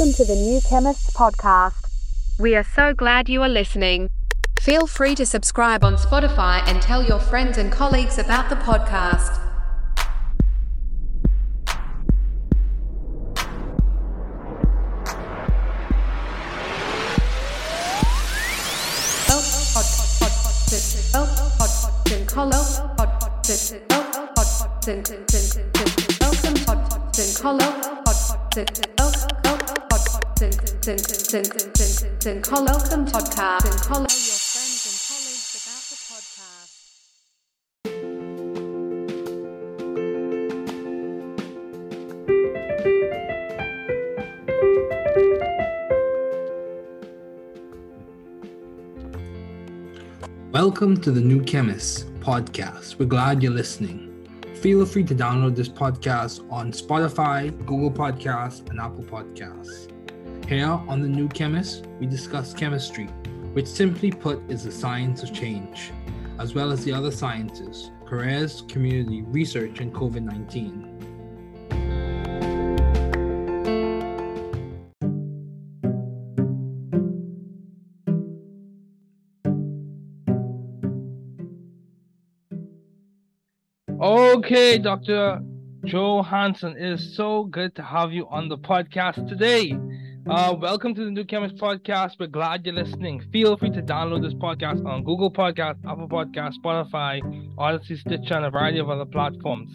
Welcome to the New Chemists podcast. We are so glad you are listening. Feel free to subscribe on Spotify and tell your friends and colleagues about the podcast. Welcome podcast. Colleagues about the podcast. Welcome to the New Chemists podcast. We're glad you're listening. Feel free to download this podcast on Spotify, Google Podcasts, and Apple Podcasts. Here on the New Chemist, we discuss chemistry, which simply put is the science of change, as well as the other sciences, careers, community, research, and COVID 19. Okay, Dr. Johansson, it is so good to have you on the podcast today. Uh, welcome to the New Chemist Podcast. We're glad you're listening. Feel free to download this podcast on Google Podcast, Apple Podcast, Spotify, Odysee, Stitcher, and a variety of other platforms.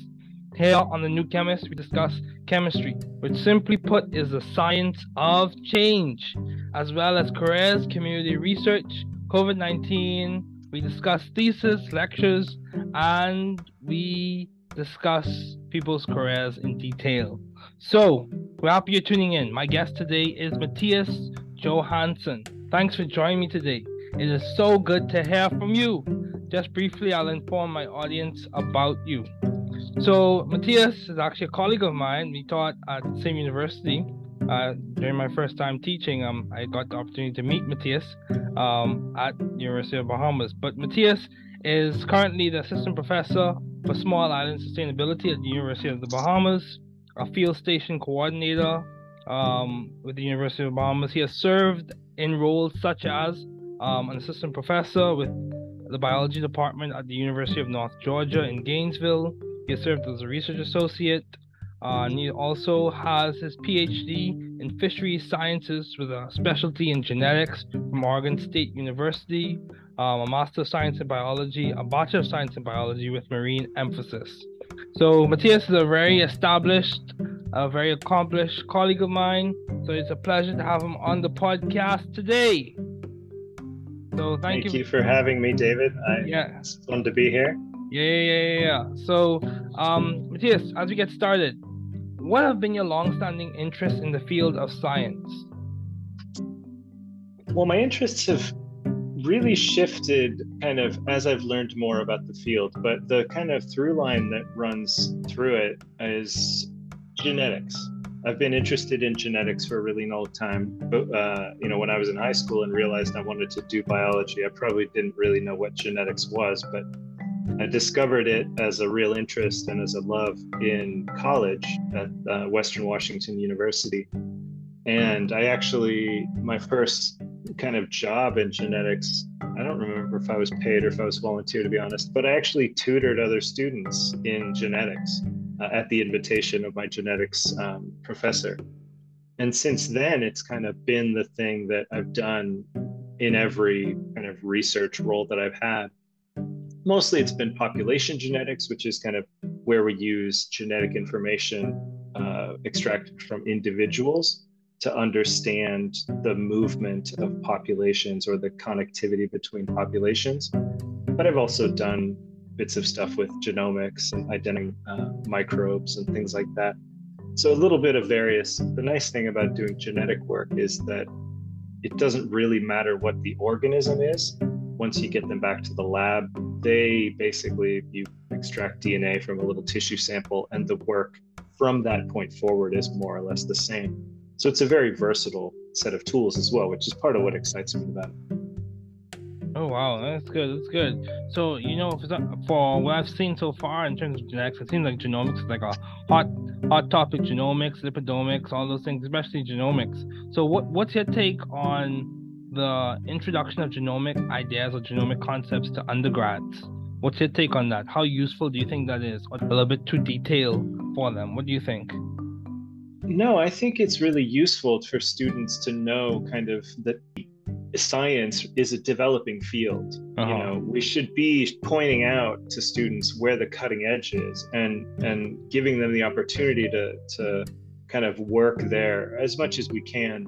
Here on the New Chemist, we discuss chemistry, which simply put is the science of change, as well as careers, community research, COVID 19. We discuss thesis, lectures, and we discuss people's careers in detail. So, happy you're tuning in. My guest today is Mattias Johansson. Thanks for joining me today. It is so good to hear from you. Just briefly, I'll inform my audience about you. So, Mattias is actually a colleague of mine. We taught at the same university. Uh, during my first time teaching, um, I got the opportunity to meet Mattias um, at University of Bahamas. But Mattias is currently the assistant professor for small island sustainability at the University of the Bahamas, a field station coordinator um, with the University of Bahamas. He has served in roles such as um, an assistant professor with the biology department at the University of North Georgia in Gainesville. He has served as a research associate. Uh, and he also has his PhD in fisheries sciences with a specialty in genetics from Oregon State University, um, a Master of Science in Biology, a Bachelor of Science in Biology with marine emphasis. So Mattias is a very established, a very accomplished colleague of mine. So it's a pleasure to have him on the podcast today. So thank, Thank you. for having me, David. I, Yeah. It's fun to be here. Yeah, yeah, yeah, yeah, yeah. So, um, Mattias, as we get started, what have been your long-standing interests in the field of science? Well, my interests have really shifted kind of as I've learned more about the field, but the kind of through line that runs through it is genetics. I've been interested in genetics for a really long time. But, uh, you know, when I was in high school and realized I wanted to do biology, I probably didn't really know what genetics was, but I discovered it as a real interest and as a love in college at uh, Western Washington University. And I actually, my first kind of job in genetics, I don't remember if I was paid or if I was volunteer to be honest, but I actually tutored other students in genetics uh, at the invitation of my genetics um, professor. And since then, it's kind of been the thing that I've done in every kind of research role that I've had. Mostly it's been population genetics, which is kind of where we use genetic information uh, extracted from individuals to understand the movement of populations or the connectivity between populations. But I've also done bits of stuff with genomics and identifying uh, microbes and things like that. So a little bit of various. The nice thing about doing genetic work is that it doesn't really matter what the organism is. Once you get them back to the lab, they basically you extract DNA from a little tissue sample, and the work from that point forward is more or less the same. So it's a very versatile set of tools as well, which is part of what excites me about it. Oh wow, that's good. That's good. So you know, for, for what I've seen so far in terms of genetics, it seems like genomics is like a hot hot topic. Genomics, lipidomics, all those things, especially genomics. So what what's your take on the introduction of genomic ideas or genomic concepts to undergrads? What's your take on that? How useful do you think that is? A little bit too detailed for them? What do you think? No, I think it's really useful for students to know kind of that science is a developing field. Uh-huh. You know, we should be pointing out to students where the cutting edge is and and giving them the opportunity to to kind of work there as much as we can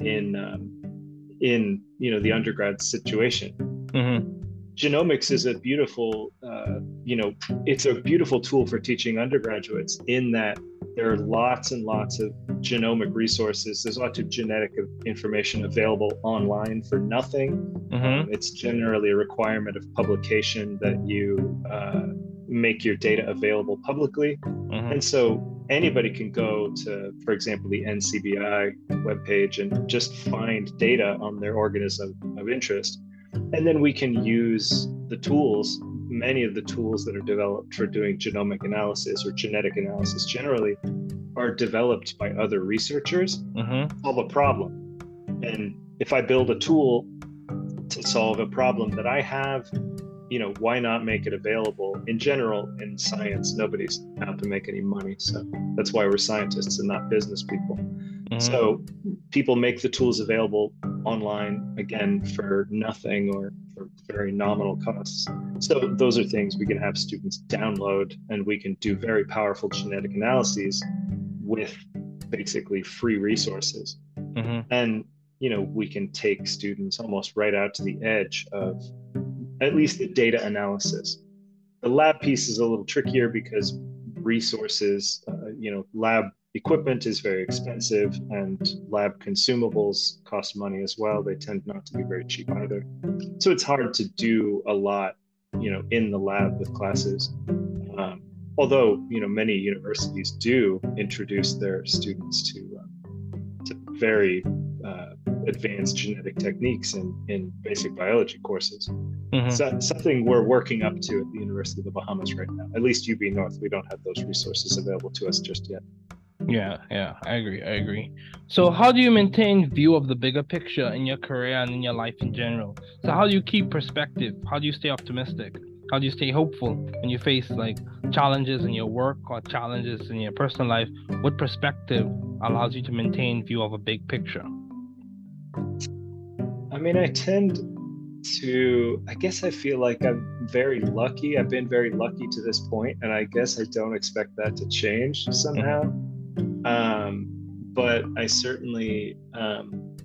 in um, in you know the undergrad situation. Mm-hmm. Genomics is a beautiful, uh, you know, it's a beautiful tool for teaching undergraduates in that there are lots and lots of genomic resources. There's lots of genetic information available online for nothing. Mm-hmm. Um, it's generally a requirement of publication that you uh, make your data available publicly. Mm-hmm. And so anybody can go to, for example, the NCBI webpage and just find data on their organism of interest. And then we can use the tools many of the tools that are developed for doing genomic analysis or genetic analysis generally are developed by other researchers mm-hmm. solve a problem. And if i build a tool to solve a problem that i have you know why not make it available in general? In science nobody's out to make any money. So that's why we're scientists and not business people mm-hmm. so people make the tools available online again for nothing or for very nominal costs. So those are things we can have students download and we can do very powerful genetic analyses with basically free resources. Mm-hmm. And you know, we can take students almost right out to the edge of at least the data analysis. The lab piece is a little trickier because resources, uh, you know, lab equipment is very expensive and lab consumables cost money as well. They tend not to be very cheap either. So it's hard to do a lot you know in the lab with classes. Um, although you know many universities do introduce their students to, um, to very uh, advanced genetic techniques in, in basic biology courses. Mm-hmm. so, something we're working up to at the university of the bahamas right now. At least ub north we don't have those resources available to us just yet yeah, yeah, I agree. I agree. So, how do you maintain view of the bigger picture in your career and in your life in general? So, how do you keep perspective? How do you stay optimistic? How do you stay hopeful when you face like challenges in your work or challenges in your personal life? What perspective allows you to maintain view of a big picture? I mean, I tend to I guess I feel like I'm very lucky. I've been very lucky to this point, and I guess I don't expect that to change somehow. Mm-hmm. Um, but I certainly, um,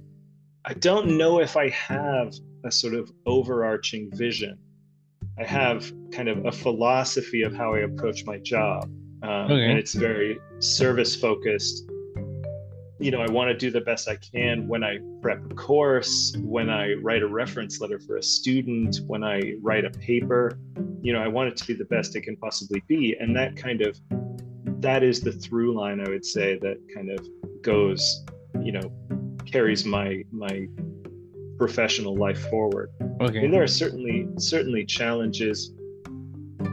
I don't know if I have a sort of overarching vision. I have kind of a philosophy of how I approach my job, um, okay. and it's very service focused. You know, I want to do the best I can when I prep a course, when I write a reference letter for a student, when I write a paper. You know, I want it to be the best it can possibly be, and that kind of that is the through line I would say that kind of goes, you know, carries my my professional life forward. Okay. I mean, there are certainly certainly challenges.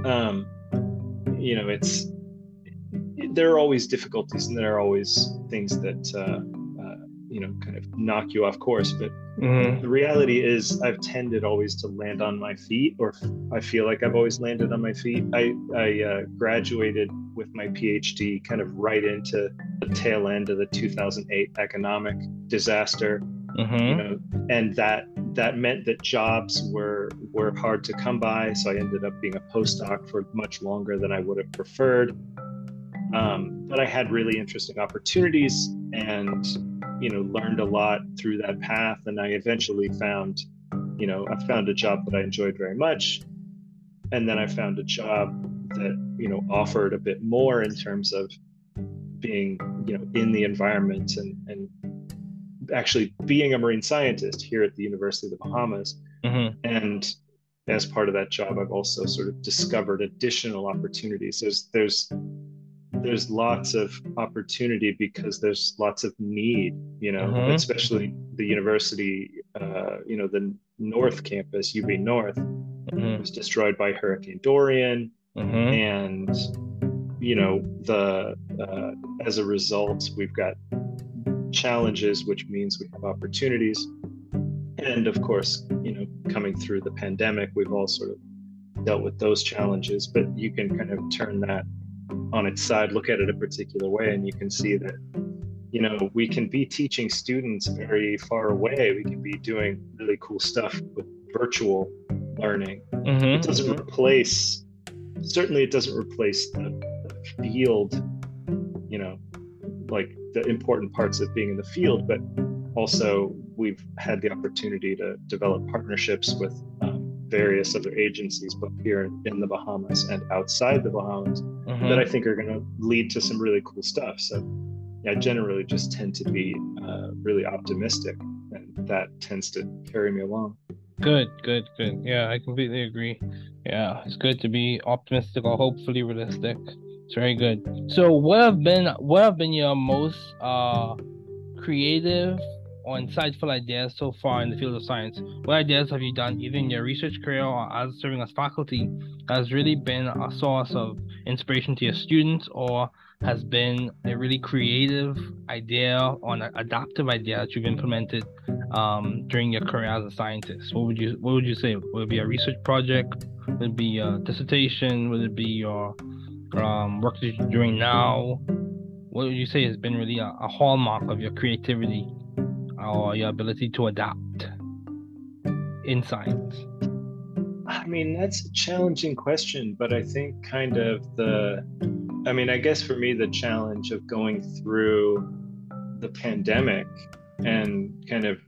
Um, you know, it's there are always difficulties and there are always things that uh, uh, you know kind of knock you off course. But mm-hmm. the reality is, I've tended always to land on my feet, or I feel like I've always landed on my feet. I I uh, graduated with my PhD kind of right into the tail end of the 2008 economic disaster. Mm-hmm. You know, and that that meant that jobs were were hard to come by. So I ended up being a postdoc for much longer than I would have preferred. Um, but I had really interesting opportunities and you know learned a lot through that path. And I eventually found, you know, I found a job that I enjoyed very much. And then I found a job that you know offered a bit more in terms of being you know in the environment and and actually being a marine scientist here at the University of the Bahamas. Mm-hmm. And as part of that job, I've also sort of discovered additional opportunities. There's there's there's lots of opportunity because there's lots of need, you know, mm-hmm. especially the university, uh, you know, the North Campus, UB North, Mhm. was destroyed by Hurricane Dorian, Mhm. and you know the uh, as a result, we've got challenges, which means we have opportunities, and of course, you know, coming through the pandemic, we've all sort of dealt with those challenges. But you can kind of turn that on its side, look at it a particular way, and you can see that you know we can be teaching students very far away. We can be doing really cool stuff with virtual learning. Mhm. It doesn't replace. Certainly, it doesn't replace the, field. You know, like the important parts of being in the field, but also we've had the opportunity to develop partnerships with um, various other agencies, both here in, the Bahamas and outside the Bahamas, Mhm. that I think are going to lead to some really cool stuff. So, yeah, I generally just tend to be uh, really optimistic, and that tends to carry me along. Good, good, good. Yeah, I completely agree. Yeah, it's good to be optimistic or hopefully realistic. It's very good. So, what have been what have been your most uh creative or insightful ideas so far in the field of science? What ideas have you done, either in your research career or as serving as faculty, has really been a source of inspiration to your students, or has been a really creative idea or an adaptive idea that you've implemented um, during your career as a scientist? What would you What would you say? Would it be a research project? Would it be a dissertation? Would it be your um, work that you're doing now? What would you say has been really a, a hallmark of your creativity or your ability to adapt in science? I mean, that's a challenging question, but I think kind of the, I mean, I guess for me, the challenge of going through the pandemic and kind of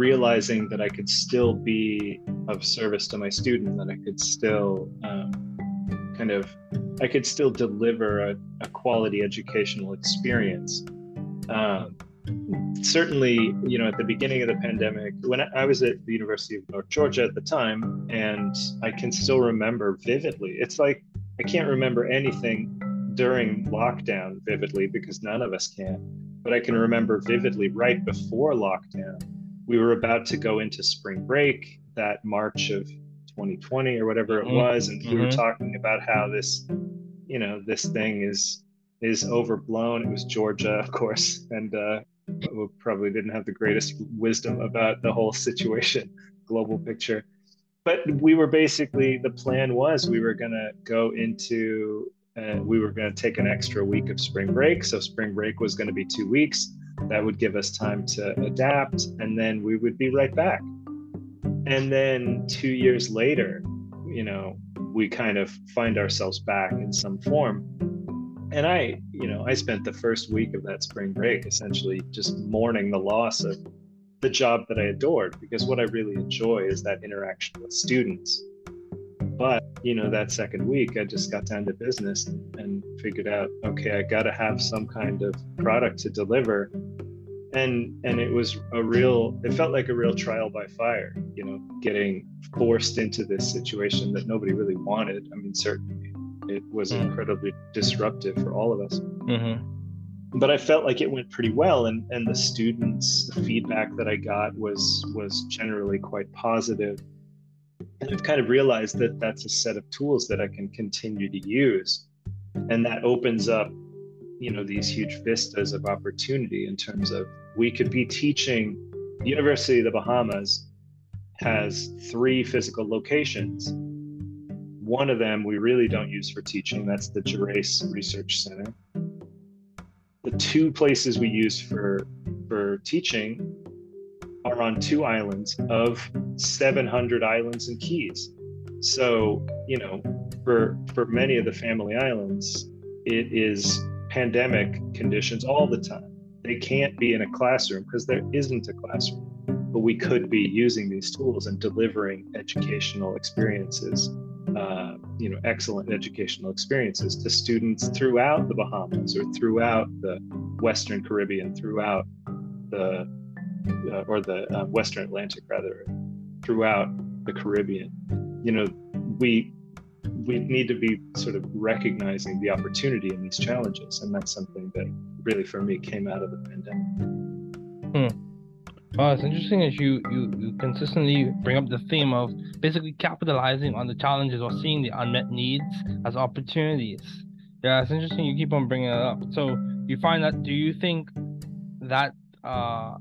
realizing that I could still be of service to my student, that I could still um, kind of, I could still deliver a, a quality educational experience. Um, certainly, you know, at the beginning of the pandemic, when I, I was at the University of North Georgia at the time, and I can still remember vividly. It's like I can't remember anything during lockdown vividly because none of us can, but I can remember vividly right before lockdown. We were about to go into spring break that March of 2020 or whatever it Mhm. was, and we were Mhm. talking about how this, you know, this thing is is overblown. It was Georgia, of course, and uh, we probably didn't have the greatest wisdom about the whole situation, global picture. But we were basically the plan was we were going to go into uh, we were going to take an extra week of spring break. So spring break was going to be two weeks. That would give us time to adapt, and then we would be right back. And then two years later, you know, we kind of find ourselves back in some form and I, you know, I spent the first week of that spring break essentially just mourning the loss of the job that I adored because what I really enjoy is that interaction with students. But, you know, that second week, I just got down to business and, and figured out, okay, I got to have some kind of product to deliver. And and it was a real, it felt like a real trial by fire, you know, getting forced into this situation that nobody really wanted. I mean, certainly it was Mm. incredibly disruptive for all of us Mm-hmm. but i felt like it went pretty well and and the students the feedback that i got was was generally quite positive i've kind of realized that that's a set of tools that i can continue to use and that opens up you know these huge vistas of opportunity in terms of we could be teaching the university of the bahamas has three physical locations one of them we really don't use for teaching. That's the Gerace Research Center. The two places we use for for teaching are on two islands of 700 islands and cays. So you know, for for many of the family islands, it is pandemic conditions all the time. They can't be in a classroom because there isn't a classroom. But we could be using these tools and delivering educational experiences uh, you know, excellent educational experiences to students throughout the Bahamas or throughout the Western Caribbean, throughout the uh, or the uh, Western Atlantic rather, throughout the Caribbean. You know, we we need to be sort of recognizing the opportunity in these challenges, and that's something that really for me came out of the pandemic. Oh, it's interesting that you, you you consistently bring up the theme of basically capitalizing on the challenges or seeing the unmet needs as opportunities. Yeah, it's interesting you keep on bringing it up. So you find that do you think that uh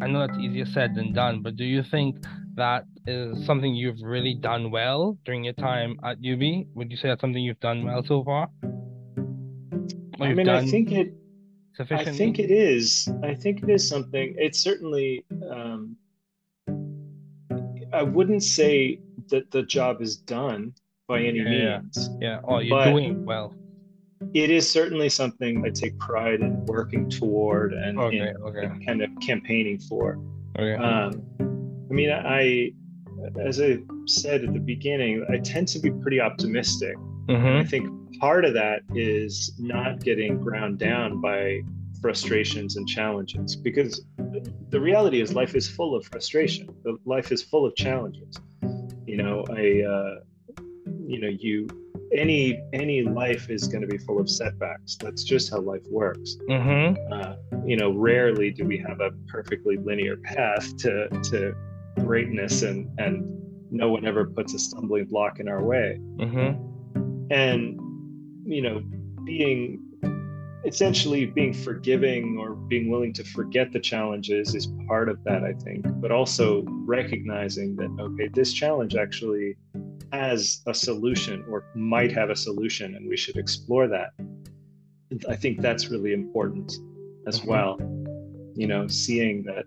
I know that's easier said than done, but do you think that is something you've really done well during your time at UB? Would you say that's something you've done well so far? I mean, I think it. I think it is. I think it is something. It's certainly. Um, I wouldn't say that the job is done by any Yeah, yeah. means. Yeah. Oh, you're doing well. It is certainly something I take pride in working toward and Okay. in Okay. kind of campaigning for. Okay. Um, I mean, I, as I said at the beginning, I tend to be pretty optimistic. I mm-hmm. think part of that is not getting ground down by frustrations and challenges because the reality is life is full of frustration. Life is full of challenges. You know, I, uh, you know, you any any life is going to be full of setbacks. That's just how life works. Mm-hmm. Uh, you know, rarely do we have a perfectly linear path to to greatness, and and no one ever puts a stumbling block in our way Mm-hmm. and you know being essentially being forgiving or being willing to forget the challenges is part of that i think but also recognizing that okay this challenge actually has a solution or might have a solution and we should explore that i think that's really important as Mhm. well you know seeing that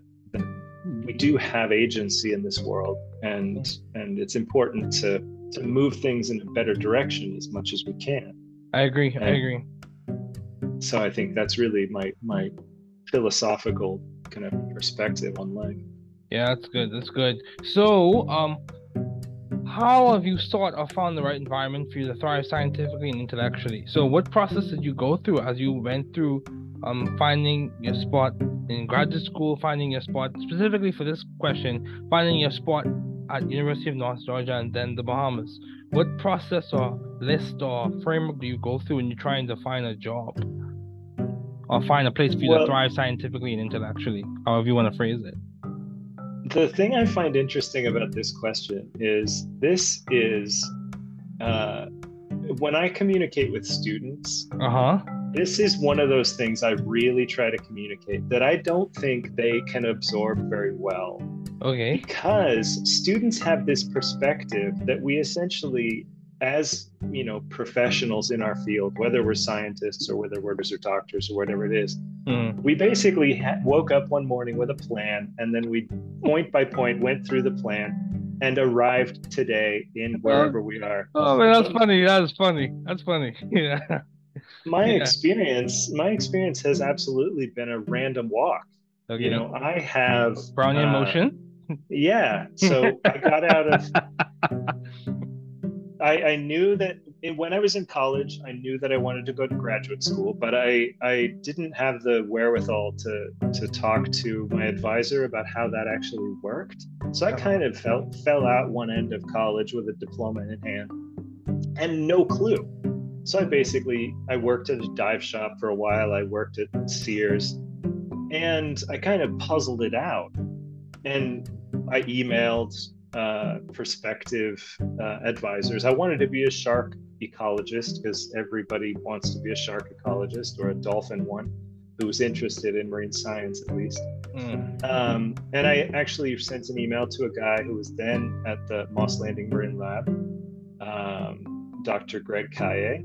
we do have agency in this world and and it's important to to move things in a better direction as much as we can I agree. I agree. so i think that's really my my philosophical kind of perspective on life Yeah, that's good. That's good. So, um, how have you sought or found the right environment for you to thrive scientifically and intellectually? So, what process did you go through as you went through um, finding your spot in graduate school, finding your spot specifically for this question, finding your spot at University of North Georgia and then the Bahamas? What process or list or framework do you go through when you're trying to find a job or find a place for you to thrive scientifically and intellectually, however you want to phrase it? the thing i find interesting about this question is this is uh, when i communicate with students Uh huh. This is one of those things i really try to communicate that i don't think they can absorb very well Okay. because students have this perspective that we essentially as you know professionals in our field whether we're scientists or whether we're or doctors or whatever it is Mm. we basically ha- woke up one morning with a plan and then we point by point went through the plan and arrived today in wherever we are Oh man, that's funny. That's funny. That's funny. Yeah. My Yeah. experience my experience has absolutely been a random walk Okay. you know i have Brownian uh, motion. yeah so i got out of I, I knew that when I was in college, I knew that I wanted to go to graduate school, but I, I didn't have the wherewithal to, to talk to my advisor about how that actually worked. So I kind of felt, fell out one end of college with a diploma in hand and no clue. So I basically I worked at a dive shop for a while. I worked at Sears, and I kind of puzzled it out. And I emailed uh, prospective uh, advisors. I wanted to be a shark ecologist because everybody wants to be a shark ecologist or a dolphin one who's interested in marine science at least. Mm. Um, and I actually sent an email to a guy who was then at the Moss Landing Marine Lab, um, Dr. Greg Cailliet.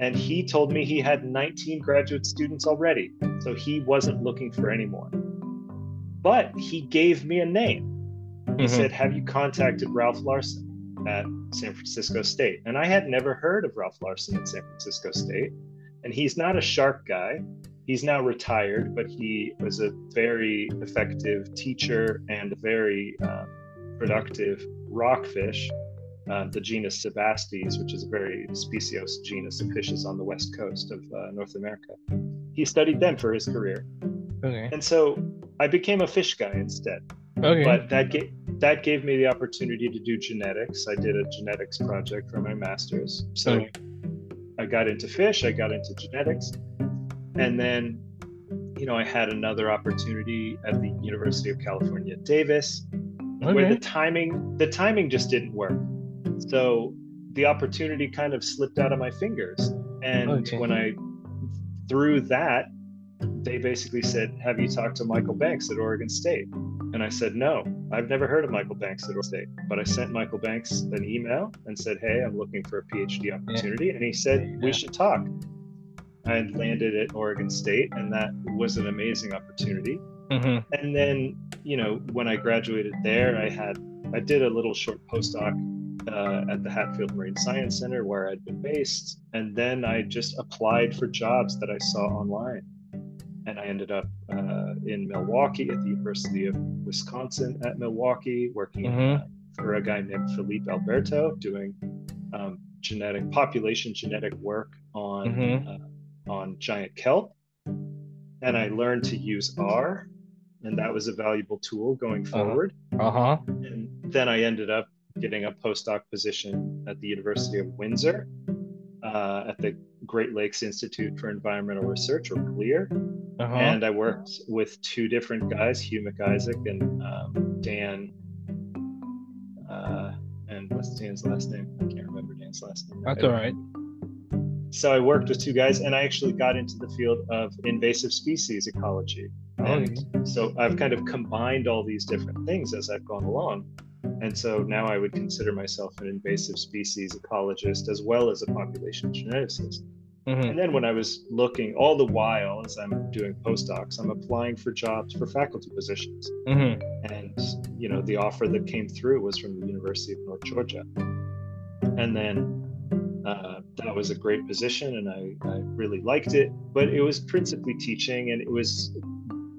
And he told me he had 19 graduate students already. So he wasn't looking for any more. But he gave me a name. He Mhm. said, Have you contacted Ralph Larson at San Francisco State? And I had never heard of Ralph Larson at San Francisco State. And he's not a shark guy. He's now retired, but he was a very effective teacher and a very uh, productive rockfish, uh, the genus Sebastes, which is a very speciose genus of fishes on the west coast of uh, North America. He studied them for his career. Okay. And so I became a fish guy instead Okay. but that gave that gave me the opportunity to do genetics. I did a genetics project for my master's. So Okay. I got into fish, I got into genetics, and then you know, I had another opportunity at the University of California, Davis, where the timing the timing just didn't work. So the opportunity kind of slipped out of my fingers. And Okay. when I threw that, they basically said, Have you talked to Michael Banks at Oregon State? And I said, No, I've never heard of Michael Banks at Oregon State. But I sent Michael Banks an email and said, Hey, I'm looking for a PhD opportunity. And he said, Yeah. We should talk. I landed at Oregon State, and that was an amazing opportunity. Mhm. And then, you know, when I graduated there, I had I did a little short postdoc uh, at the Hatfield Marine Science Center where I'd been based, and then I just applied for jobs that I saw online, and I ended up uh, in Milwaukee at the University of Wisconsin at Milwaukee, working Mhm. uh, for a guy named Felipe Alberto, doing um, genetic population genetic work on Mhm. uh, on giant kelp, and I learned to use R, and that was a valuable tool going Uh-huh. forward. Uh-huh. And then I ended up getting a postdoc position at the University of Windsor uh, at the Great Lakes Institute for Environmental Research, or GLIER. Uh-huh. And I worked with two different guys, Hugh MacIsaac and um, Dan. Uh, and what's Dan's last name? I can't remember Dan's last name. That's all right. So I worked with two guys, and I actually got into the field of invasive species ecology. And so I've kind of combined all these different things as I've gone along. And so now I would consider myself an invasive species ecologist as well as a population geneticist. Mhm. And then when I was looking, all the while as I'm doing postdocs, I'm applying for jobs for faculty positions. Mhm. And, you know, the offer that came through was from the University of North Georgia. And then uh, that was a great position and I, I really liked it, but it was principally teaching and it was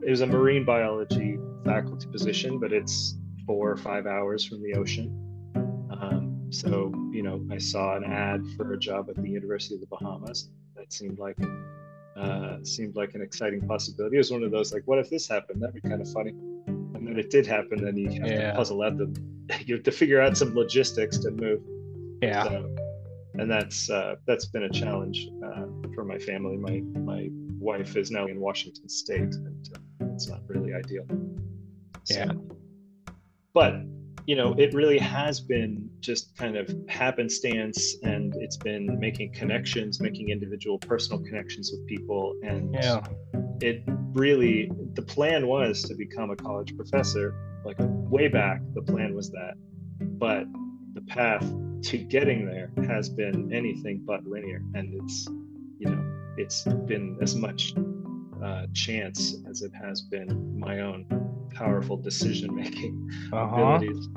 it was a marine biology faculty position, but it's four or five hours from the ocean. Um, so, you know, I saw an ad for a job at the University of the Bahamas. That seemed like uh, seemed like an exciting possibility. It was one of those like, what if this happened? That'd be kind of funny. And then it did happen. Then you have Yeah. to puzzle out the you have to figure out some logistics to move. Yeah. So, and that's uh, that's been a challenge uh, for my family. My my wife is now in Washington State, and uh, it's not really ideal. So- Yeah. But you know, it really has been just kind of happenstance, and it's been making connections, making individual personal connections with people, and Yeah. it really the plan was to become a college professor like way back the plan was that. But the path to getting there has been anything but linear and it's you know it's been as much uh, chance as it has been my own powerful decision making Uh-huh. abilities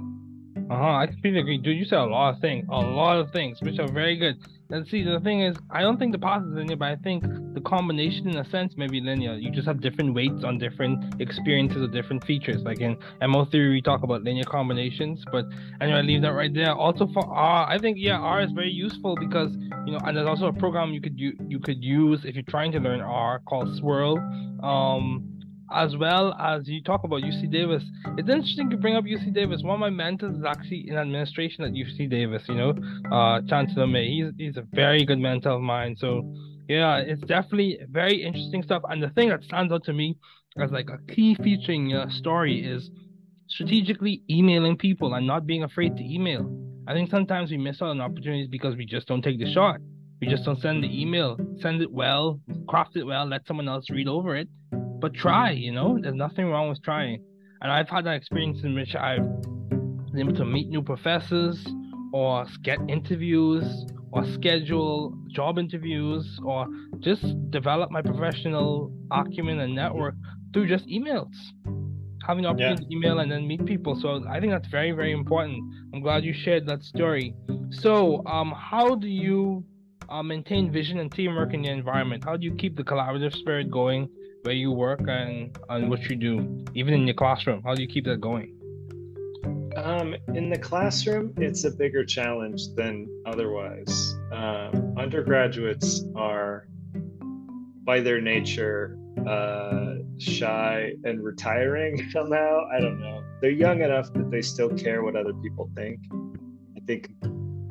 Uh-huh. I completely agree. Dude, you said a lot of things. A lot of things, which are very good. And see, the thing is, I don't think the path is linear, but I think the combination, in a sense, may be linear. You just have different weights on different experiences or different features. Like in MO theory, we talk about linear combinations, but anyway, I leave that right there. Also for R, I think yeah, R is very useful because you know, and there's also a program you could you you could use if you're trying to learn R called Swirl. Um, as well as you talk about UC Davis. It's interesting you bring up UC Davis. One of my mentors is actually in administration at UC Davis, you know, uh, Chancellor May. He's, he's a very good mentor of mine. So, yeah, it's definitely very interesting stuff. And the thing that stands out to me as like a key feature in your story is strategically emailing people and not being afraid to email. I think sometimes we miss out on opportunities because we just don't take the shot. We just don't send the email, send it well, craft it well, let someone else read over it. But try you know? There's nothing wrong with trying. And i've had that experience in which i've been able to meet new professors or get interviews or schedule job interviews or just develop my professional acumen and network through just emails. Having the opportunity to email and then meet people. So i think that's very very important. I'm glad you shared that story. So um how do you uh, maintain vision and teamwork in the environment how do you keep the collaborative spirit going where you work and and what you do, even in your classroom? How do you keep that going? Um, in the classroom, it's a bigger challenge than otherwise. Um, undergraduates are, by their nature, uh, shy and retiring somehow. I don't know. They're young enough that they still care what other people think. I think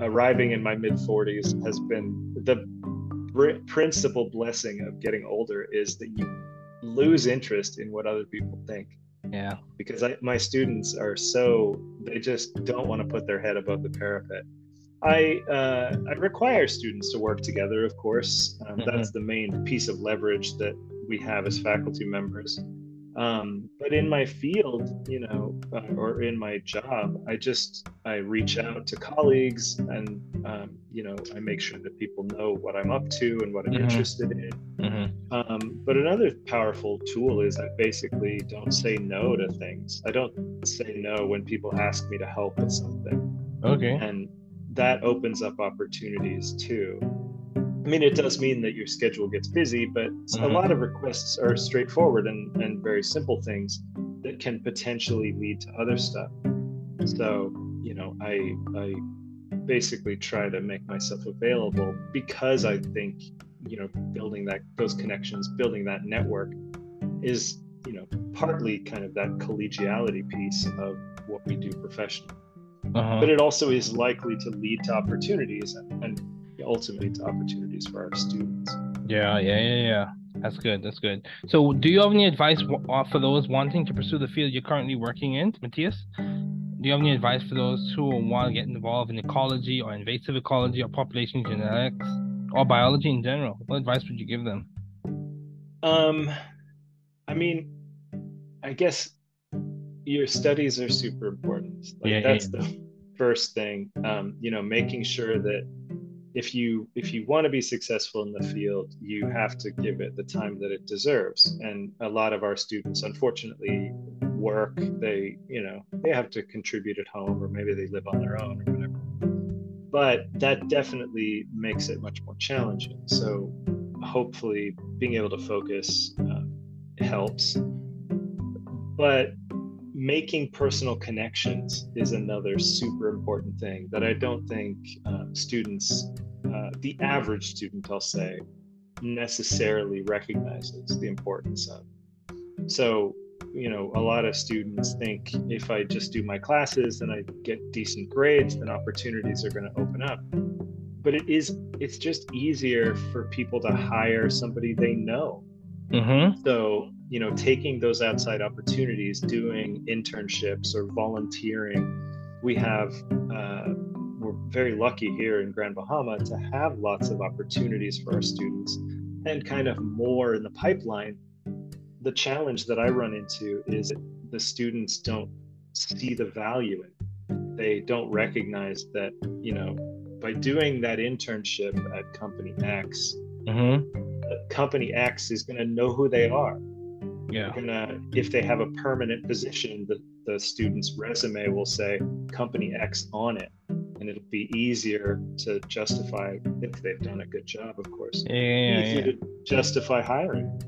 arriving in my mid 40s has been the br- principal blessing of getting older is that you lose interest in what other people think Yeah. because I, my students are so they just don't want to put their head above the parapet. I uh, I require students to work together, of course. Um, Mhm. That's the main piece of leverage that we have as faculty members. Um, but in my field, you know, uh, or in my job, I just I reach out to colleagues, and um, you know, I make sure that people know what I'm up to and what I'm Mhm. interested in. hmm Um, but another powerful tool is I basically don't say no to things. I don't say no when people ask me to help with something. Okay. And that opens up opportunities too. I mean, it does mean that your schedule gets busy, but a Mhm. lot of requests are straightforward and, and very simple things that can potentially lead to other stuff. So, you know, I, I basically try to make myself available because I think, you know, building that those connections, building that network is, you know, partly kind of that collegiality piece of what we do professionally Uh-huh. but it also is likely to lead to opportunities and, and ultimately to opportunities for our students. Yeah, yeah, yeah, yeah. That's good. That's good. So, do you have any advice uh, for those wanting to pursue the field you're currently working in, Mattias? Do you have any advice for those who want to get involved in ecology or invasive ecology or population genetics or biology in general? What advice would you give them? Um, I mean, I guess your studies are super important. Like Yeah, yeah, that's the first thing. Um, you know, making sure that if you if you want to be successful in the field, you have to give it the time that it deserves. And a lot of our students, unfortunately, work. They you know they have to contribute at home, or maybe they live on their own, or whatever. But that definitely makes it much more challenging. So hopefully, being able to focus uh, helps. But making personal connections is another super important thing that I don't think uh, students, uh, the average student, I'll say, necessarily recognizes the importance of. So, you know, a lot of students think if I just do my classes and I get decent grades, then opportunities are going to open up. But it is, it's just easier for people to hire somebody they know Mm-hmm. so, you know, taking those outside opportunities, doing internships or volunteering, we have, uh, we're very lucky here in Grand Bahama to have lots of opportunities for our students and kind of more in the pipeline. The challenge that I run into is the students don't see the value in it. They don't recognize that, you know, by doing that internship at company X, Mm-hmm. company X is going to know who they are. Yeah. Gonna, if they have a permanent position, the, the student's resume will say company X on it. And it'll be easier to justify if they've done a good job, of course. Yeah, yeah, Easier yeah. to justify hiring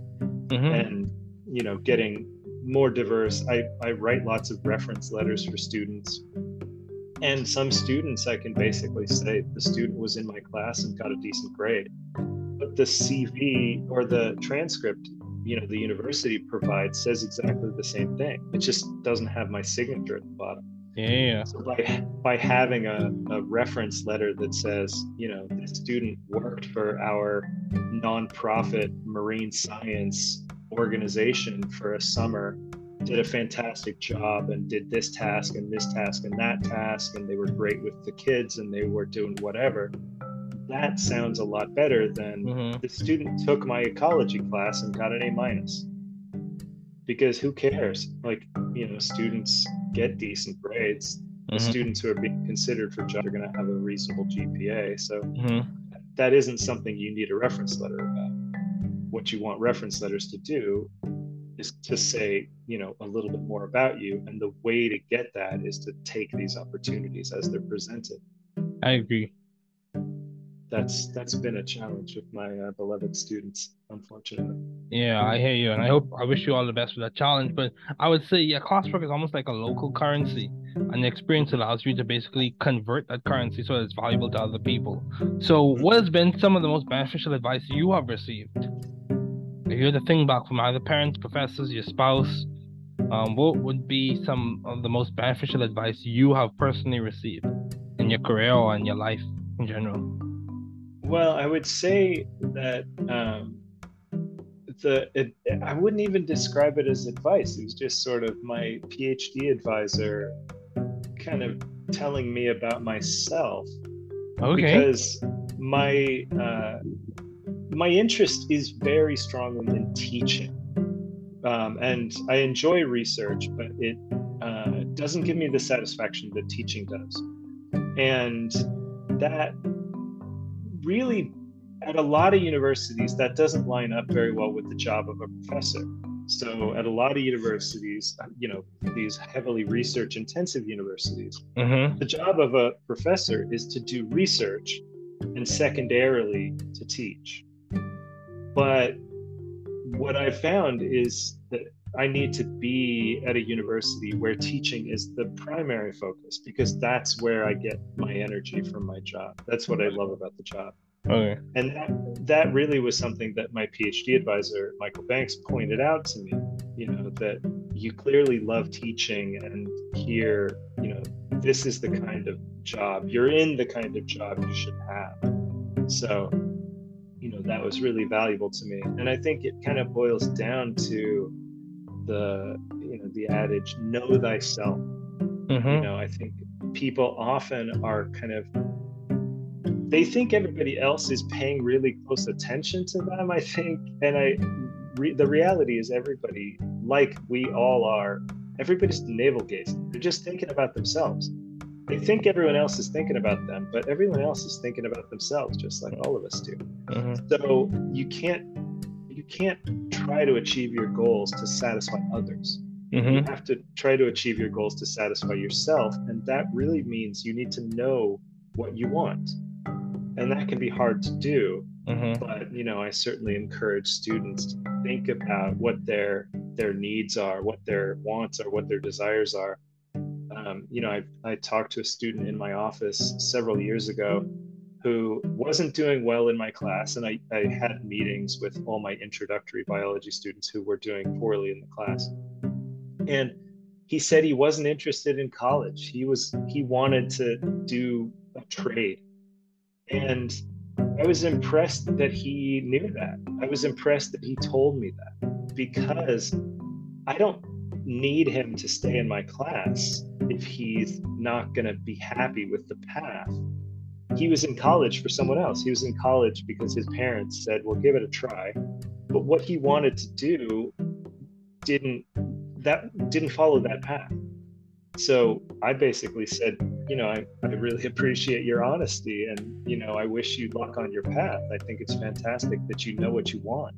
Mm-hmm. and you know getting more diverse. I, I write lots of reference letters for students. And some students I can basically say the student was in my class and got a decent grade. But the CV or the transcript, you know, the university provides says exactly the same thing. It just doesn't have my signature at the bottom. Yeah. So by by having a, a reference letter that says, you know, this student worked for our nonprofit marine science organization for a summer, did a fantastic job and did this task and this task and that task, and they were great with the kids and they were doing whatever. That sounds a lot better than Mm-hmm. the student took my ecology class and got an A minus. Because who cares? Like, you know, students get decent grades. Mm-hmm. students who are being considered for jobs are going to have a reasonable GPA. So Mm-hmm. that isn't something you need a reference letter about. What you want reference letters to do is to say, you know, a little bit more about you. And the way to get that is to take these opportunities as they're presented. I agree. That's that's been a challenge with my uh, beloved students, unfortunately. Yeah, I hear you, and I hope I wish you all the best with that challenge. But I would say, yeah, classwork is almost like a local currency, and the experience allows you to basically convert that currency so it's valuable to other people. So, what has been some of the most beneficial advice you have received? If you had to think back from either parents, professors, your spouse, um, what would be some of the most beneficial advice you have personally received in your career or in your life in general? Well, I would say that um, the it, I wouldn't even describe it as advice. It was just sort of my PhD advisor kind of telling me about myself Okay. because my uh, my interest is very strongly in teaching, um, and I enjoy research, but it uh, doesn't give me the satisfaction that teaching does, and that really at a lot of universities that doesn't line up very well with the job of a professor so at a lot of universities you know these heavily research intensive universities Mm-hmm. the job of a professor is to do research and secondarily to teach. But what I've found is I need to be at a university where teaching is the primary focus because that's where I get my energy from my job. That's what I love about the job. Okay. And that, that really was something that my PhD advisor, Michael Banks, pointed out to me. You know, that you clearly love teaching, and here, you know, this is the kind of job you're in, the kind of job you should have. So, you know, that was really valuable to me. And I think it kind of boils down to the, you know, the adage, know thyself. You Mm-hmm. know i think people often are kind of they think everybody else is paying really close attention to them i think. And i re, the reality is everybody like we all are everybody's navel gazing. They're just thinking about themselves. They think everyone else is thinking about them but everyone else is thinking about themselves just like all of us do. Mm-hmm. so you can't you can't try to achieve your goals to satisfy others Mm-hmm. you have to try to achieve your goals to satisfy yourself and that really means you need to know what you want and that can be hard to do Mm-hmm. but you know i certainly encourage students to think about what their their needs are what their wants are what their desires are um, you know I, I talked to a student in my office several years ago who wasn't doing well in my class and I, I had meetings with all my introductory biology students who were doing poorly in the class. And he said he wasn't interested in college. He was he wanted to do a trade. And i was impressed that he knew that. I was impressed that he told me that because i don't need him to stay in my class if he's not going to be happy with the path he was in college for someone else. He was in college because his parents said well give it a try. But what he wanted to do didn't that didn't follow that path. So i basically said you know I, I really appreciate your honesty and you know i wish you luck on your path. I think it's fantastic that you know what you want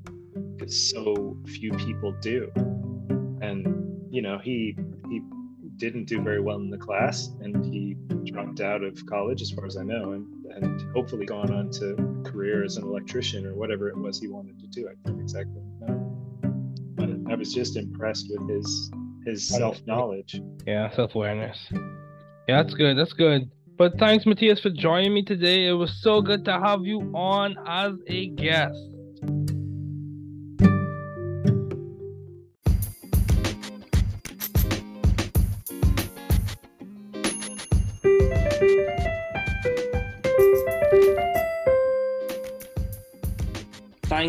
because so few people do. And you know he he didn't do very well in the class and he dropped out of college as far as i know and and hopefully gone on to a career as an electrician or whatever it was he wanted to do i don't exactly know but i was just impressed with his his self-knowledge Yeah, self-awareness. Yeah, that's good. That's good. But thanks, Mattias, for joining me today. It was so good to have you on as a guest.